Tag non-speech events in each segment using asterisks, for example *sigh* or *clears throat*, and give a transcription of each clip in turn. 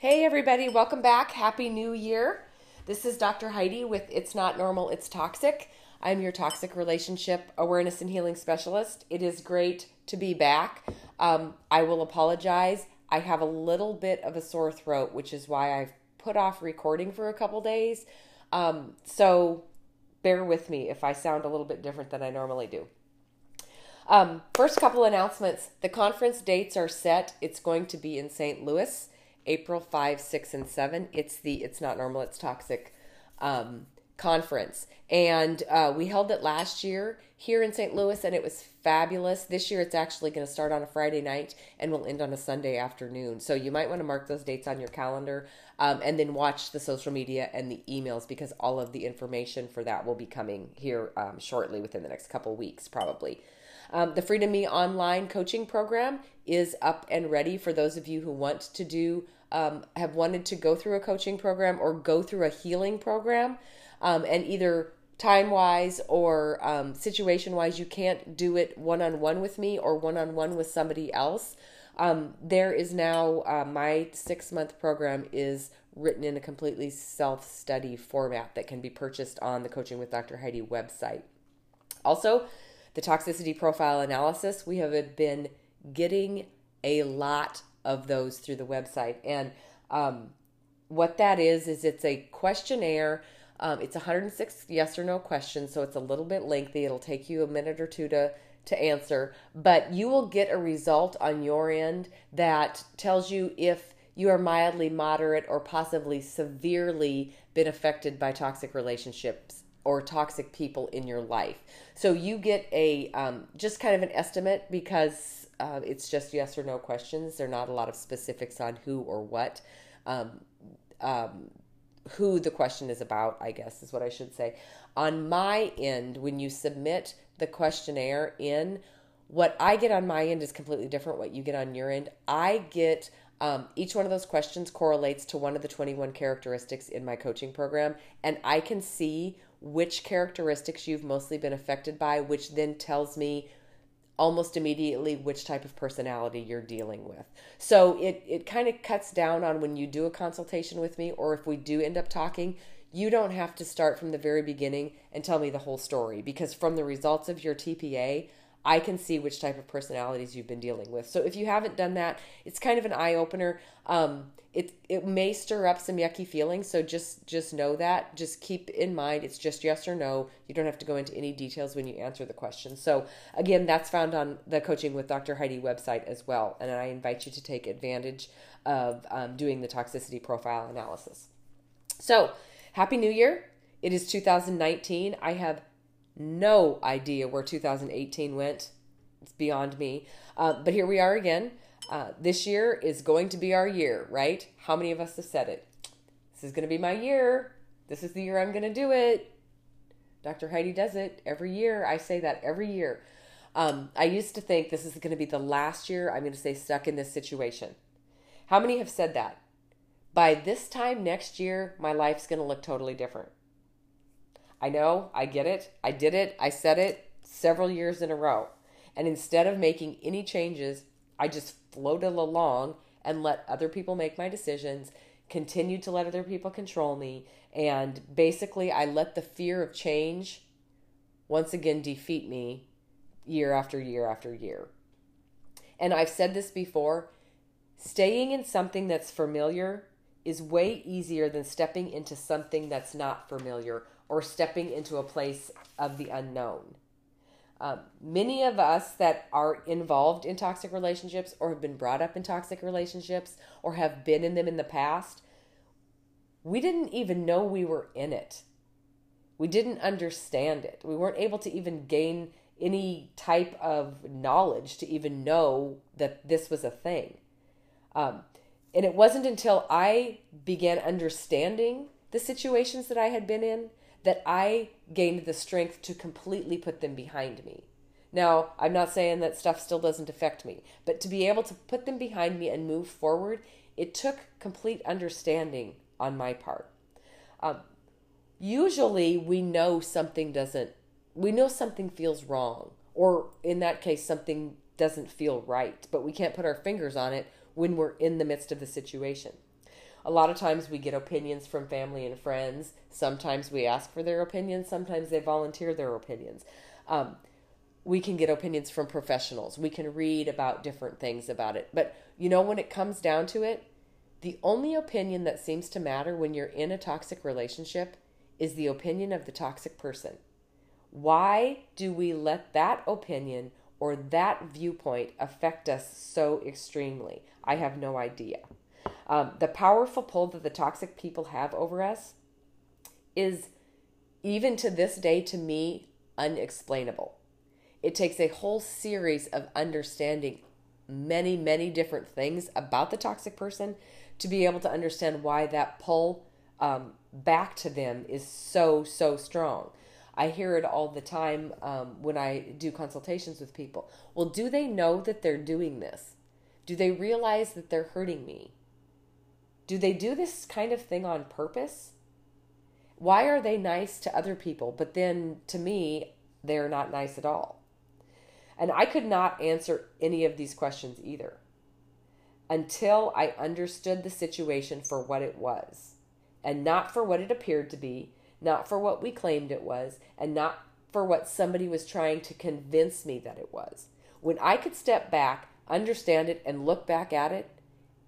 Hey, everybody, welcome back. Happy New Year. This is Dr. Heidi with It's Not Normal, It's Toxic. I'm your toxic relationship awareness and healing specialist. It is great to be back. Um, I will apologize. I have a little bit of a sore throat, which is why I've put off recording for a couple days. Um, so bear with me if I sound a little bit different than I normally do. Um, first couple announcements. The conference dates are set. It's going to be in St. Louis. April 5, 6, and 7. It's the It's Not Normal, It's Toxic um, conference. And uh, we held it last year here in St. Louis, and it was fabulous. This year, it's actually going to start on a Friday night and will end on a Sunday afternoon. So you might want to mark those dates on your calendar um, and then watch the social media and the emails because all of the information for that will be coming here um, shortly within the next couple weeks, probably. Um, the Freedom Me online coaching program is up and ready for those of you who want to do, um, have wanted to go through a coaching program or go through a healing program. Um, and either time wise or um, situation wise, you can't do it one on one with me or one on one with somebody else. Um, there is now uh, my six month program is written in a completely self study format that can be purchased on the Coaching with Dr. Heidi website. Also, the toxicity profile analysis, we have been getting a lot of those through the website. And um, what that is, is it's a questionnaire. Um, it's 106 yes or no questions, so it's a little bit lengthy. It'll take you a minute or two to to answer, but you will get a result on your end that tells you if you are mildly, moderate, or possibly severely been affected by toxic relationships or toxic people in your life. So you get a um, just kind of an estimate because uh, it's just yes or no questions. There are not a lot of specifics on who or what. Um, um, who the question is about, I guess is what I should say. On my end, when you submit the questionnaire in, what I get on my end is completely different. What you get on your end, I get um, each one of those questions correlates to one of the 21 characteristics in my coaching program, and I can see which characteristics you've mostly been affected by, which then tells me almost immediately which type of personality you're dealing with. So it, it kind of cuts down on when you do a consultation with me, or if we do end up talking, you don't have to start from the very beginning and tell me the whole story because from the results of your TPA, I can see which type of personalities you've been dealing with. So if you haven't done that, it's kind of an eye opener. Um, it it may stir up some yucky feelings, so just just know that. Just keep in mind it's just yes or no. You don't have to go into any details when you answer the question. So again, that's found on the Coaching with Dr. Heidi website as well, and I invite you to take advantage of um, doing the toxicity profile analysis. So happy New Year! It is 2019. I have no idea where 2018 went. It's beyond me. Uh, but here we are again. Uh, this year is going to be our year, right? How many of us have said it? This is going to be my year. This is the year I'm going to do it. Dr. Heidi does it every year. I say that every year. Um, I used to think this is going to be the last year I'm going to stay stuck in this situation. How many have said that? By this time next year, my life's going to look totally different. I know, I get it. I did it. I said it several years in a row. And instead of making any changes, I just floated along and let other people make my decisions, continued to let other people control me, and basically I let the fear of change once again defeat me year after year after year. And I've said this before staying in something that's familiar is way easier than stepping into something that's not familiar or stepping into a place of the unknown. Um, many of us that are involved in toxic relationships or have been brought up in toxic relationships or have been in them in the past, we didn't even know we were in it. We didn't understand it. We weren't able to even gain any type of knowledge to even know that this was a thing. Um, and it wasn't until I began understanding the situations that I had been in that I gained the strength to completely put them behind me. Now, I'm not saying that stuff still doesn't affect me, but to be able to put them behind me and move forward, it took complete understanding on my part. Um, usually, we know something doesn't, we know something feels wrong, or in that case, something doesn't feel right, but we can't put our fingers on it when we're in the midst of the situation. A lot of times we get opinions from family and friends. Sometimes we ask for their opinions. Sometimes they volunteer their opinions. Um, we can get opinions from professionals. We can read about different things about it. But you know, when it comes down to it, the only opinion that seems to matter when you're in a toxic relationship is the opinion of the toxic person. Why do we let that opinion or that viewpoint affect us so extremely? I have no idea. Um, the powerful pull that the toxic people have over us is, even to this day, to me, unexplainable. It takes a whole series of understanding many, many different things about the toxic person to be able to understand why that pull um, back to them is so, so strong. I hear it all the time um, when I do consultations with people. Well, do they know that they're doing this? Do they realize that they're hurting me? Do they do this kind of thing on purpose? Why are they nice to other people, but then to me, they're not nice at all? And I could not answer any of these questions either until I understood the situation for what it was and not for what it appeared to be, not for what we claimed it was, and not for what somebody was trying to convince me that it was. When I could step back, understand it, and look back at it,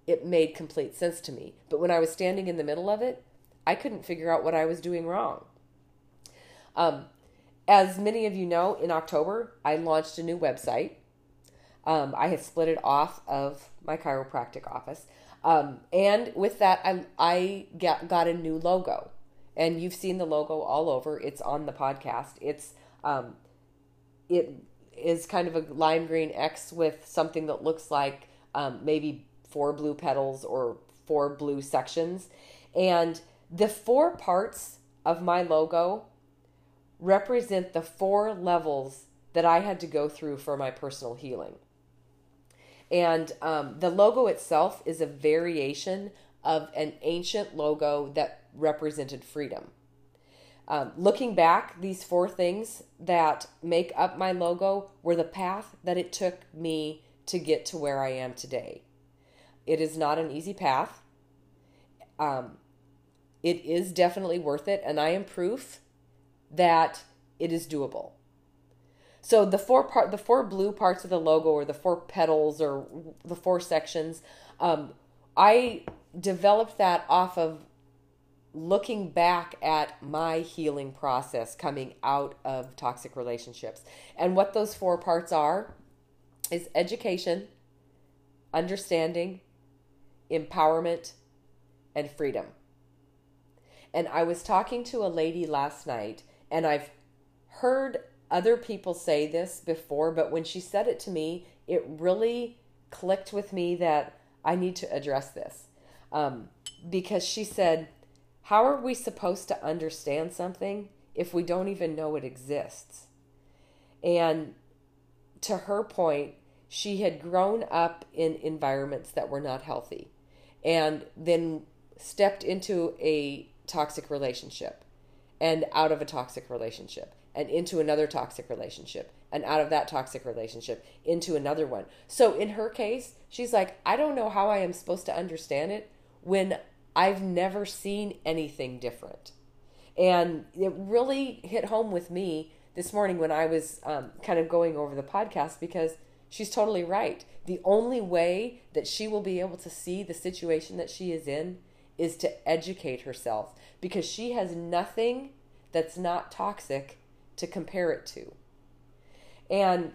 it made complete sense to me. But when I was standing in the middle of it, I couldn't figure out what I was doing wrong. Um, as many of you know, in October, I launched a new website. Um, I had split it off of my chiropractic office. Um, and with that, I, I got, got a new logo. And you've seen the logo all over. It's on the podcast. It's um, it is kind of a lime green X with something that looks like um, maybe four blue petals or four blue sections. And the four parts of my logo represent the four levels that I had to go through for my personal healing. And um, the logo itself is a variation of an ancient logo that represented freedom. Um, looking back, these four things that make up my logo were the path that it took me to get to where I am today. It is not an easy path. Um, it is definitely worth it, and I am proof that it is doable. So the four part, the four blue parts of the logo, or the four petals, or the four sections, um, I developed that off of looking back at my healing process coming out of toxic relationships. And what those four parts are is education, understanding, empowerment, and freedom. And I was talking to a lady last night, and I've heard other people say this before, but when she said it to me, it really clicked with me that I need to address this. Um, because she said, How are we supposed to understand something if we don't even know it exists? And to her point, she had grown up in environments that were not healthy and then stepped into a toxic relationship and out of a toxic relationship and into another toxic relationship and out of that toxic relationship into another one. So in her case, she's like, I don't know how I am supposed to understand it when I've never seen anything different. And it really hit home with me this morning when I was um, kind of going over the podcast because she's totally right. The only way that she will be able to see the situation that she is in is to educate herself because she has nothing that's not toxic to compare it to. And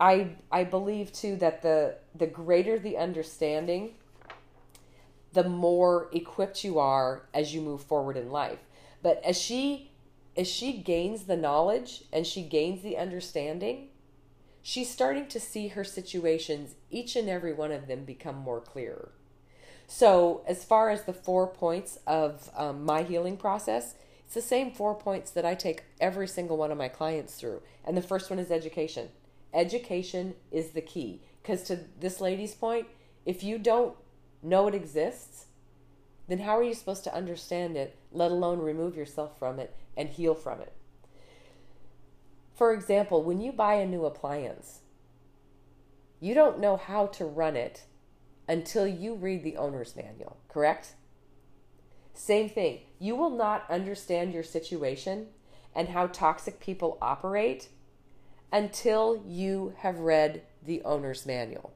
I I believe too that the the greater the understanding, the more equipped you are as you move forward in life. But as she as she gains the knowledge and she gains the understanding, she's starting to see her situations, each and every one of them, become more clearer. So, as far as the four points of um, my healing process, it's the same four points that I take every single one of my clients through. And the first one is education. Education is the key. Because to this lady's point, if you don't know it exists, then how are you supposed to understand it, let alone remove yourself from it and heal from it? For example, when you buy a new appliance, you don't know how to run it until you read the owner's manual, correct? Same thing. You will not understand your situation and how toxic people operate until you have read the owner's manual.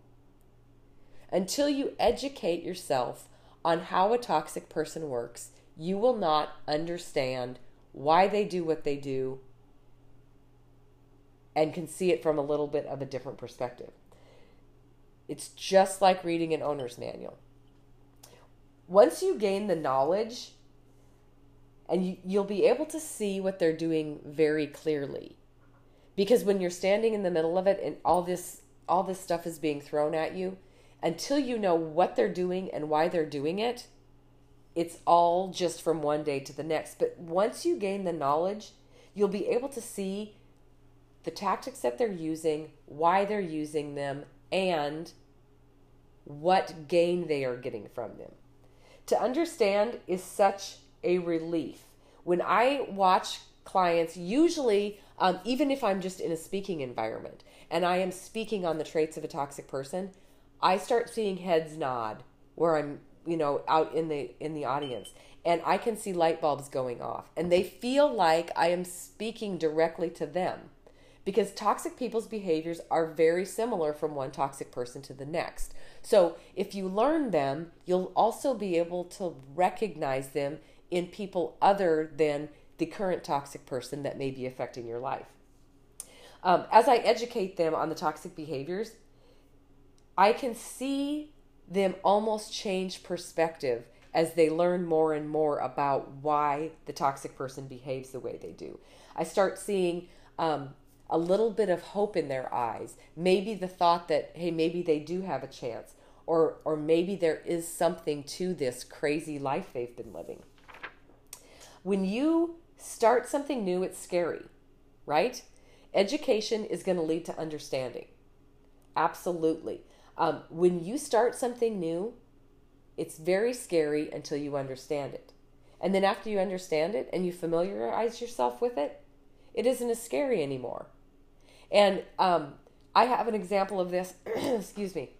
Until you educate yourself on how a toxic person works, you will not understand why they do what they do and can see it from a little bit of a different perspective. It's just like reading an owner's manual. Once you gain the knowledge, and you, you'll be able to see what they're doing very clearly. Because when you're standing in the middle of it and all this all this stuff is being thrown at you, until you know what they're doing and why they're doing it, it's all just from one day to the next. But once you gain the knowledge, you'll be able to see the tactics that they're using, why they're using them, and what gain they are getting from them. To understand is such a relief. When I watch clients, usually, um, even if I'm just in a speaking environment and I am speaking on the traits of a toxic person, I start seeing heads nod where I'm, you know, out in the in the audience and I can see light bulbs going off and they feel like I am speaking directly to them because toxic people's behaviors are very similar from one toxic person to the next. So, if you learn them, you'll also be able to recognize them in people other than the current toxic person that may be affecting your life. Um, as I educate them on the toxic behaviors, I can see them almost change perspective as they learn more and more about why the toxic person behaves the way they do. I start seeing um, a little bit of hope in their eyes. Maybe the thought that, hey, maybe they do have a chance, or, or maybe there is something to this crazy life they've been living. When you start something new, it's scary, right? Education is going to lead to understanding. Absolutely. Um, when you start something new, it's very scary until you understand it. And then after you understand it and you familiarize yourself with it, it isn't as scary anymore. And um, I have an example of this. *clears throat* excuse me.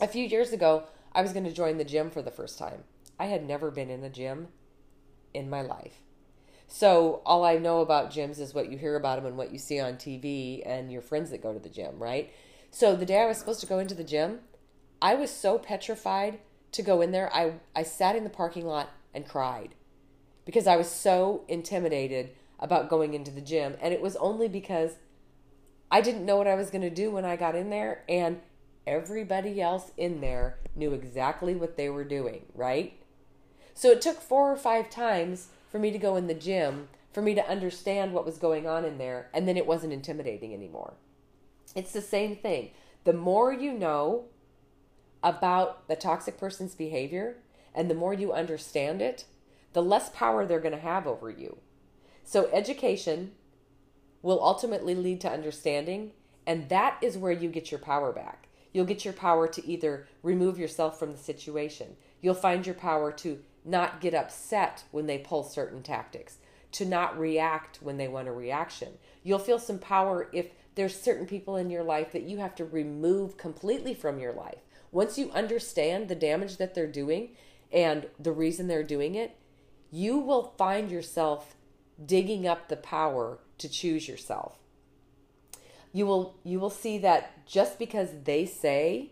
A few years ago, I was going to join the gym for the first time. I had never been in the gym in my life. So all I know about gyms is what you hear about them and what you see on TV and your friends that go to the gym, right? So the day I was supposed to go into the gym, I was so petrified to go in there. I I sat in the parking lot and cried because I was so intimidated about going into the gym and it was only because I didn't know what I was going to do when I got in there, and everybody else in there knew exactly what they were doing, right? So it took four or five times for me to go in the gym for me to understand what was going on in there, and then it wasn't intimidating anymore. It's the same thing. The more you know about the toxic person's behavior and the more you understand it, the less power they're going to have over you. So, education will ultimately lead to understanding, and that is where you get your power back. You'll get your power to either remove yourself from the situation, you'll find your power to not get upset when they pull certain tactics, to not react when they want a reaction. You'll feel some power if there's certain people in your life that you have to remove completely from your life. Once you understand the damage that they're doing and the reason they're doing it, you will find yourself digging up the power to choose yourself. You will you will see that just because they say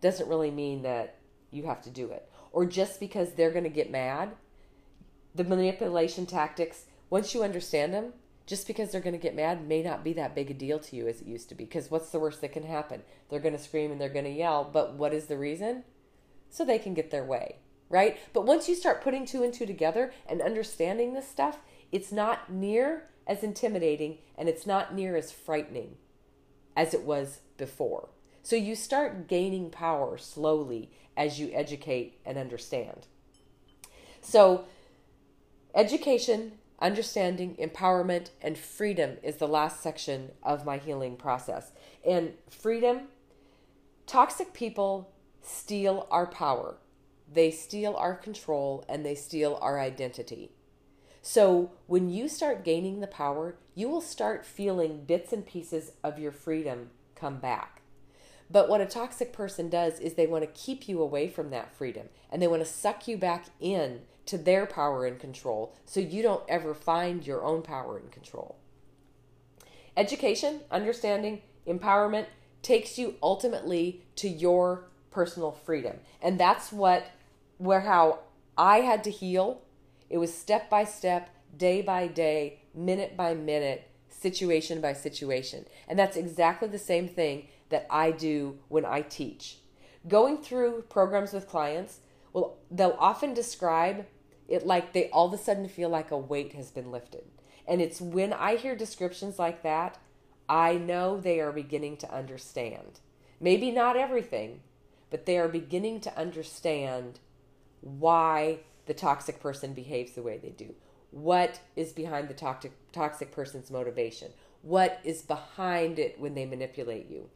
doesn't really mean that you have to do it. Or just because they're going to get mad, the manipulation tactics, once you understand them, just because they're going to get mad may not be that big a deal to you as it used to be. Because what's the worst that can happen? They're going to scream and they're going to yell. But what is the reason? So they can get their way, right? But once you start putting two and two together and understanding this stuff, it's not near as intimidating and it's not near as frightening as it was before. So you start gaining power slowly as you educate and understand. So, education, understanding, empowerment, and freedom is the last section of my healing process. And freedom, toxic people steal our power, they steal our control, and they steal our identity. So, when you start gaining the power, you will start feeling bits and pieces of your freedom come back. But what a toxic person does is they want to keep you away from that freedom and they want to suck you back in to their power and control so you don't ever find your own power and control. Education, understanding, empowerment takes you ultimately to your personal freedom. And that's what where how I had to heal. It was step by step, day by day, minute by minute, situation by situation. And that's exactly the same thing that I do when I teach. Going through programs with clients, well, they'll often describe it like they all of a sudden feel like a weight has been lifted. And it's when I hear descriptions like that, I know they are beginning to understand. Maybe not everything, but they are beginning to understand why the toxic person behaves the way they do. What is behind the toxic toxic person's motivation? What is behind it when they manipulate you?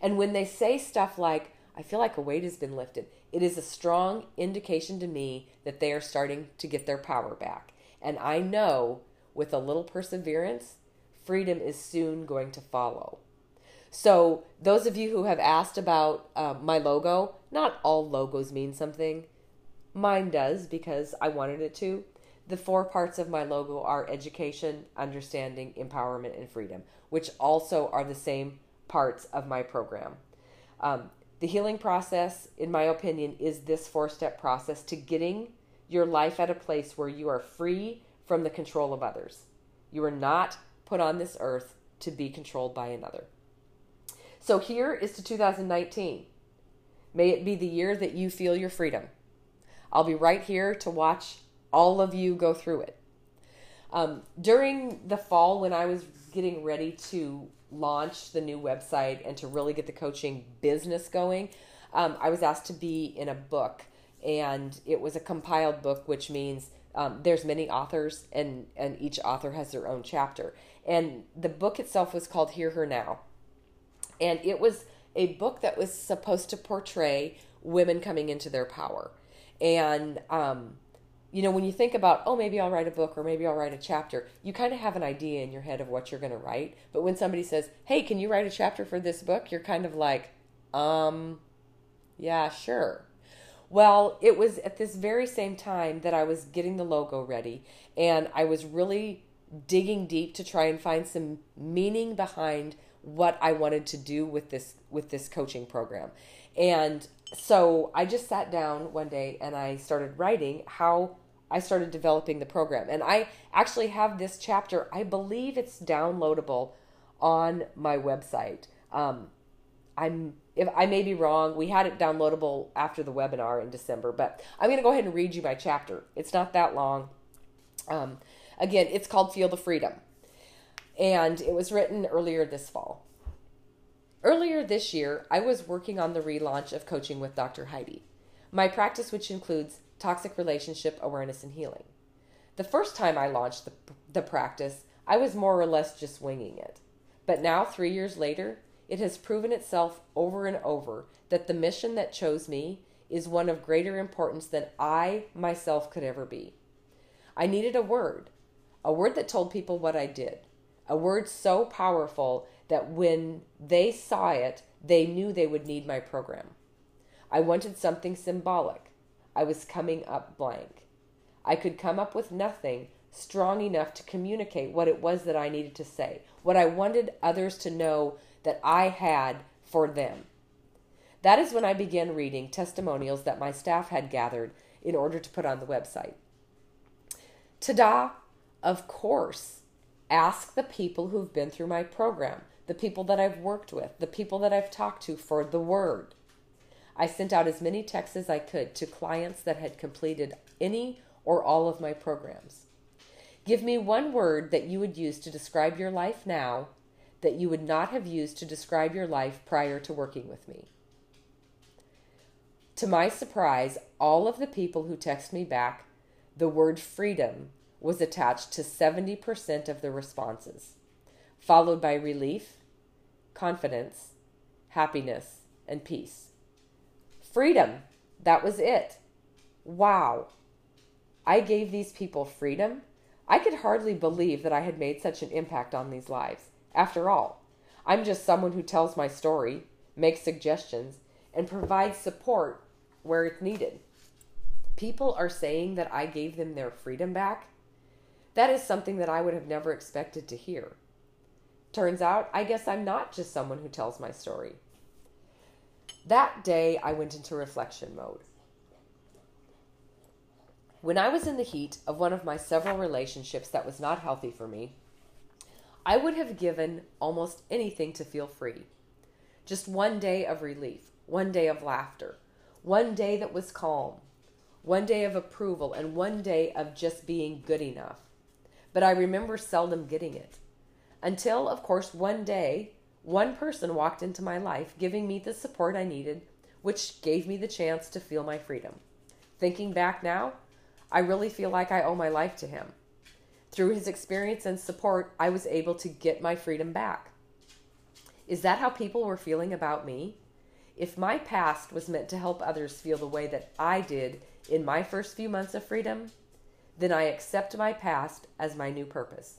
And when they say stuff like, I feel like a weight has been lifted, it is a strong indication to me that they are starting to get their power back. And I know with a little perseverance, freedom is soon going to follow. So, those of you who have asked about uh, my logo, not all logos mean something. Mine does because I wanted it to. The four parts of my logo are education, understanding, empowerment, and freedom, which also are the same parts of my program. Um, the healing process, in my opinion, is this four step process to getting your life at a place where you are free from the control of others. You are not put on this earth to be controlled by another. So here is to 2019. May it be the year that you feel your freedom. I'll be right here to watch all of you go through it. Um, during the fall, when I was getting ready to launch the new website and to really get the coaching business going, um, I was asked to be in a book, and it was a compiled book, which means um, there's many authors, and and each author has their own chapter. And the book itself was called Hear Her Now, and it was a book that was supposed to portray women coming into their power, and um, you know, when you think about, oh, maybe I'll write a book or maybe I'll write a chapter, you kind of have an idea in your head of what you're going to write. But when somebody says, hey, can you write a chapter for this book? You're kind of like, um, yeah, sure. Well, it was at this very same time that I was getting the logo ready and I was really digging deep to try and find some meaning behind what I wanted to do with this with this coaching program. And so I just sat down one day and I started writing how I started developing the program. And I actually have this chapter, I believe it's downloadable on my website. Um, I'm if I may be wrong, we had it downloadable after the webinar in December, but I'm going to go ahead and read you my chapter. It's not that long. Um, again, it's called Feel the Freedom, and it was written earlier this fall. Earlier this year, I was working on the relaunch of Coaching with Dr. Heidi, my practice, which includes toxic relationship awareness and healing. The first time I launched the, the practice, I was more or less just winging it. But now, three years later, it has proven itself over and over that the mission that chose me is one of greater importance than I myself could ever be. I needed a word, a word that told people what I did, a word so powerful that when they saw it, they knew they would need my program. I wanted something symbolic, I was coming up blank. I could come up with nothing strong enough to communicate what it was that I needed to say, what I wanted others to know that I had for them. That is when I began reading testimonials that my staff had gathered in order to put on the website. Ta-da! Of course, ask the people who've been through my program, the people that I've worked with, the people that I've talked to for the word. I sent out as many texts as I could to clients that had completed any or all of my programs. Give me one word that you would use to describe your life now that you would not have used to describe your life prior to working with me. To my surprise, all of the people who text me back, the word freedom was attached to 70% of the responses, followed by relief, confidence, happiness, and peace. Freedom, that was it. Wow. I gave these people freedom. I could hardly believe that I had made such an impact on these lives. After all, I'm just someone who tells my story, makes suggestions, and provides support where it's needed. People are saying that I gave them their freedom back. That is something that I would have never expected to hear. Turns out, I guess I'm not just someone who tells my story. That day, I went into reflection mode. When I was in the heat of one of my several relationships that was not healthy for me, I would have given almost anything to feel free. Just one day of relief, one day of laughter, one day that was calm, one day of approval, and one day of just being good enough. But I remember seldom getting it. Until, of course, one day, one person walked into my life giving me the support I needed, which gave me the chance to feel my freedom. Thinking back now, I really feel like I owe my life to him. Through his experience and support, I was able to get my freedom back. Is that how people were feeling about me? If my past was meant to help others feel the way that I did in my first few months of freedom, then I accept my past as my new purpose.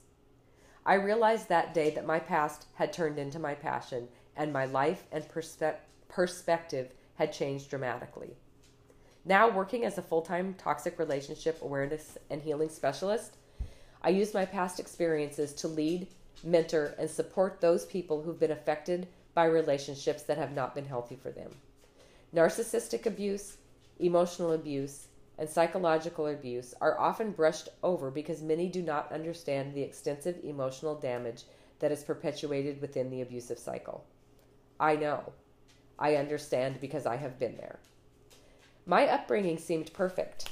I realized that day that my past had turned into my passion and my life and perspe- perspective had changed dramatically. Now, working as a full time toxic relationship awareness and healing specialist, I use my past experiences to lead, mentor, and support those people who've been affected by relationships that have not been healthy for them. Narcissistic abuse, emotional abuse, and psychological abuse are often brushed over because many do not understand the extensive emotional damage that is perpetuated within the abusive cycle. I know. I understand because I have been there. My upbringing seemed perfect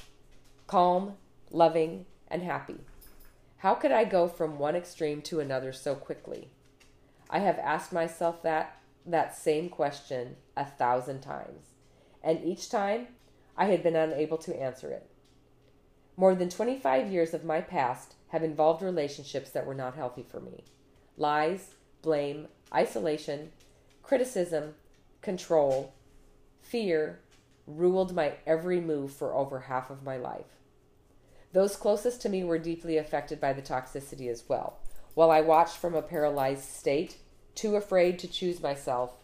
calm, loving, and happy. How could I go from one extreme to another so quickly? I have asked myself that that same question a thousand times, and each time I had been unable to answer it. More than 25 years of my past have involved relationships that were not healthy for me. Lies, blame, isolation, criticism, control, fear ruled my every move for over half of my life. Those closest to me were deeply affected by the toxicity as well, while I watched from a paralyzed state, too afraid to choose myself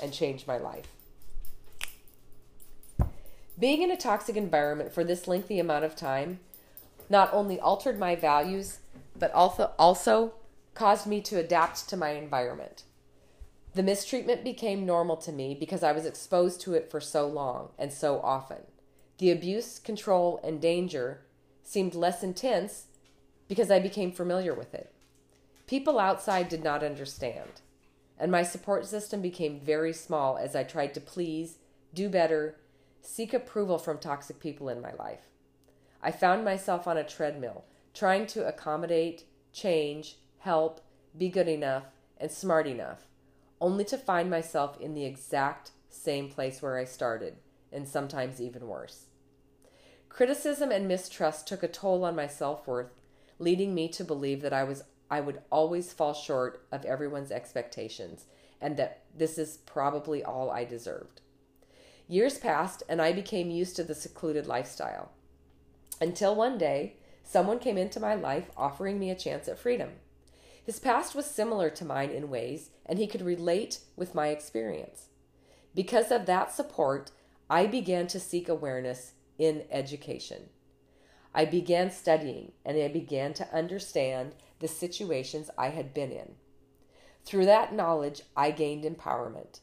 and change my life. Being in a toxic environment for this lengthy amount of time not only altered my values, but also, also caused me to adapt to my environment. The mistreatment became normal to me because I was exposed to it for so long and so often. The abuse, control, and danger seemed less intense because I became familiar with it. People outside did not understand, and my support system became very small as I tried to please, do better, seek approval from toxic people in my life. I found myself on a treadmill, trying to accommodate, change, help, be good enough, and smart enough, only to find myself in the exact same place where I started, and sometimes even worse. Criticism and mistrust took a toll on my self worth, leading me to believe that I was I would always fall short of everyone's expectations and that this is probably all I deserved. Years passed, and I became used to the secluded lifestyle. Until one day, someone came into my life offering me a chance at freedom. His past was similar to mine in ways, and he could relate with my experience. Because of that support, I began to seek awareness in education. I began studying and I began to understand the situations I had been in. Through that knowledge, I gained empowerment.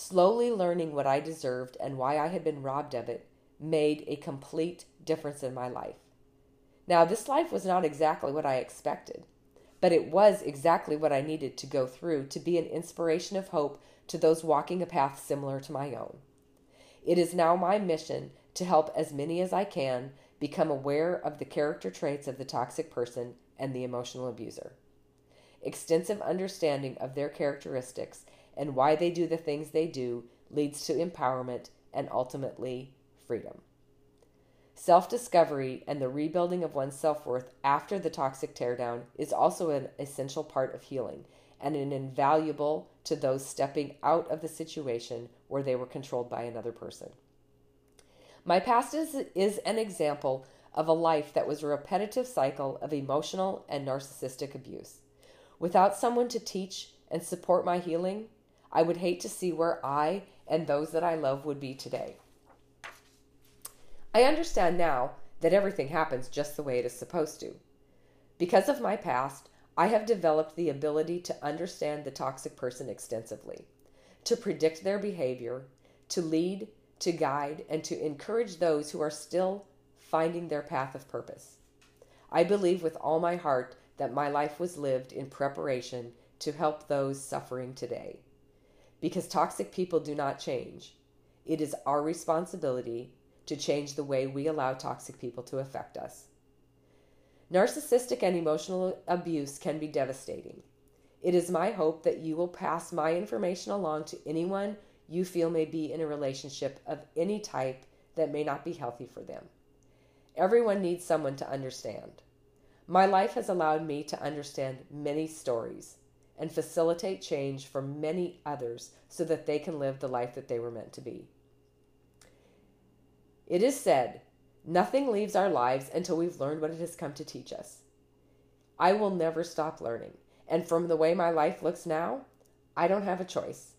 Slowly learning what I deserved and why I had been robbed of it made a complete difference in my life. Now, this life was not exactly what I expected, but it was exactly what I needed to go through to be an inspiration of hope to those walking a path similar to my own. It is now my mission to help as many as I can become aware of the character traits of the toxic person and the emotional abuser. extensive understanding of their characteristics and why they do the things they do leads to empowerment and ultimately freedom. Self discovery and the rebuilding of one's self worth after the toxic teardown is also an essential part of healing and an invaluable to those stepping out of the situation where they were controlled by another person. My past is, is an example of a life that was a repetitive cycle of emotional and narcissistic abuse. Without someone to teach and support my healing, I would hate to see where I and those that I love would be today. I understand now that everything happens just the way it is supposed to. Because of my past, I have developed the ability to understand the toxic person extensively, to predict their behavior, to lead, to guide, and to encourage those who are still finding their path of purpose. I believe with all my heart that my life was lived in preparation to help those suffering today. Because toxic people do not change, it is our responsibility to change the way we allow toxic people to affect us. Narcissistic and emotional abuse can be devastating. It is my hope that you will pass my information along to anyone you feel may be in a relationship of any type that may not be healthy for them. Everyone needs someone to understand. My life has allowed me to understand many stories and facilitate change for many others so that they can live the life that they were meant to be. It is said, nothing leaves our lives until we've learned what it has come to teach us. I will never stop learning. And from the way my life looks now, I don't have a choice.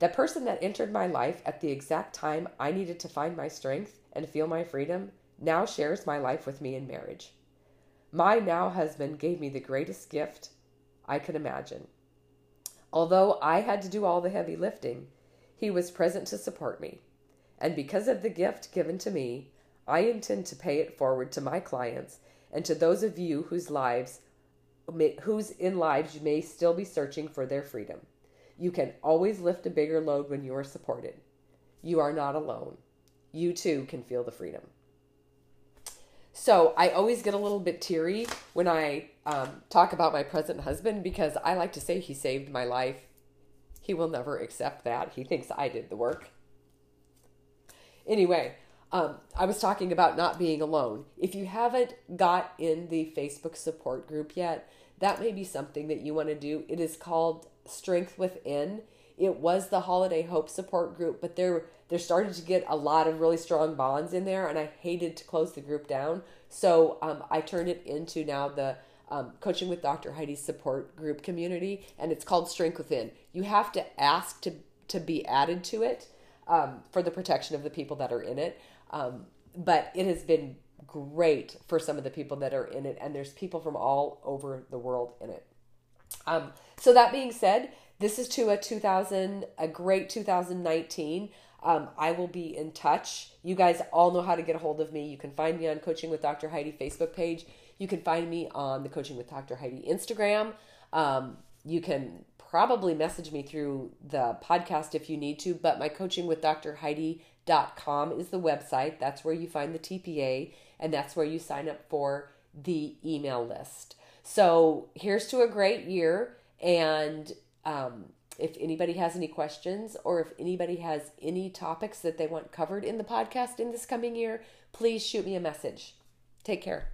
The person that entered my life at the exact time I needed to find my strength and feel my freedom now shares my life with me in marriage. My now husband gave me the greatest gift I could imagine. Although I had to do all the heavy lifting, he was present to support me. And because of the gift given to me, I intend to pay it forward to my clients and to those of you whose lives whose in lives you may still be searching for their freedom. You can always lift a bigger load when you are supported. You are not alone. You too can feel the freedom. So I always get a little bit teary when I um, talk about my present husband because I like to say he saved my life. He will never accept that. He thinks I did the work. Anyway, um, I was talking about not being alone. If you haven't got in the Facebook support group yet, that may be something that you want to do. It is called Strength Within. It was the Holiday Hope support group, but they're they're starting to get a lot of really strong bonds in there, and I hated to close the group down, so um, I turned it into now the um, Coaching with Dr. Heidi support group community, and it's called Strength Within. You have to ask to to be added to it um, for the protection of the people that are in it. Um, but it has been great for some of the people that are in it, and there's people from all over the world in it. Um, so that being said, this is to a 2000, a great 2019. Um, I will be in touch. You guys all know how to get a hold of me. You can find me on Coaching with Dr. Heidi Facebook page. You can find me on the Coaching with Dr. Heidi Instagram. Um, you can probably message me through the podcast if you need to, but my coaching with Dr. Heidi.com is the website. That's where you find the TPA and that's where you sign up for the email list. So here's to a great year. And um, if anybody has any questions or if anybody has any topics that they want covered in the podcast in this coming year, please shoot me a message. Take care.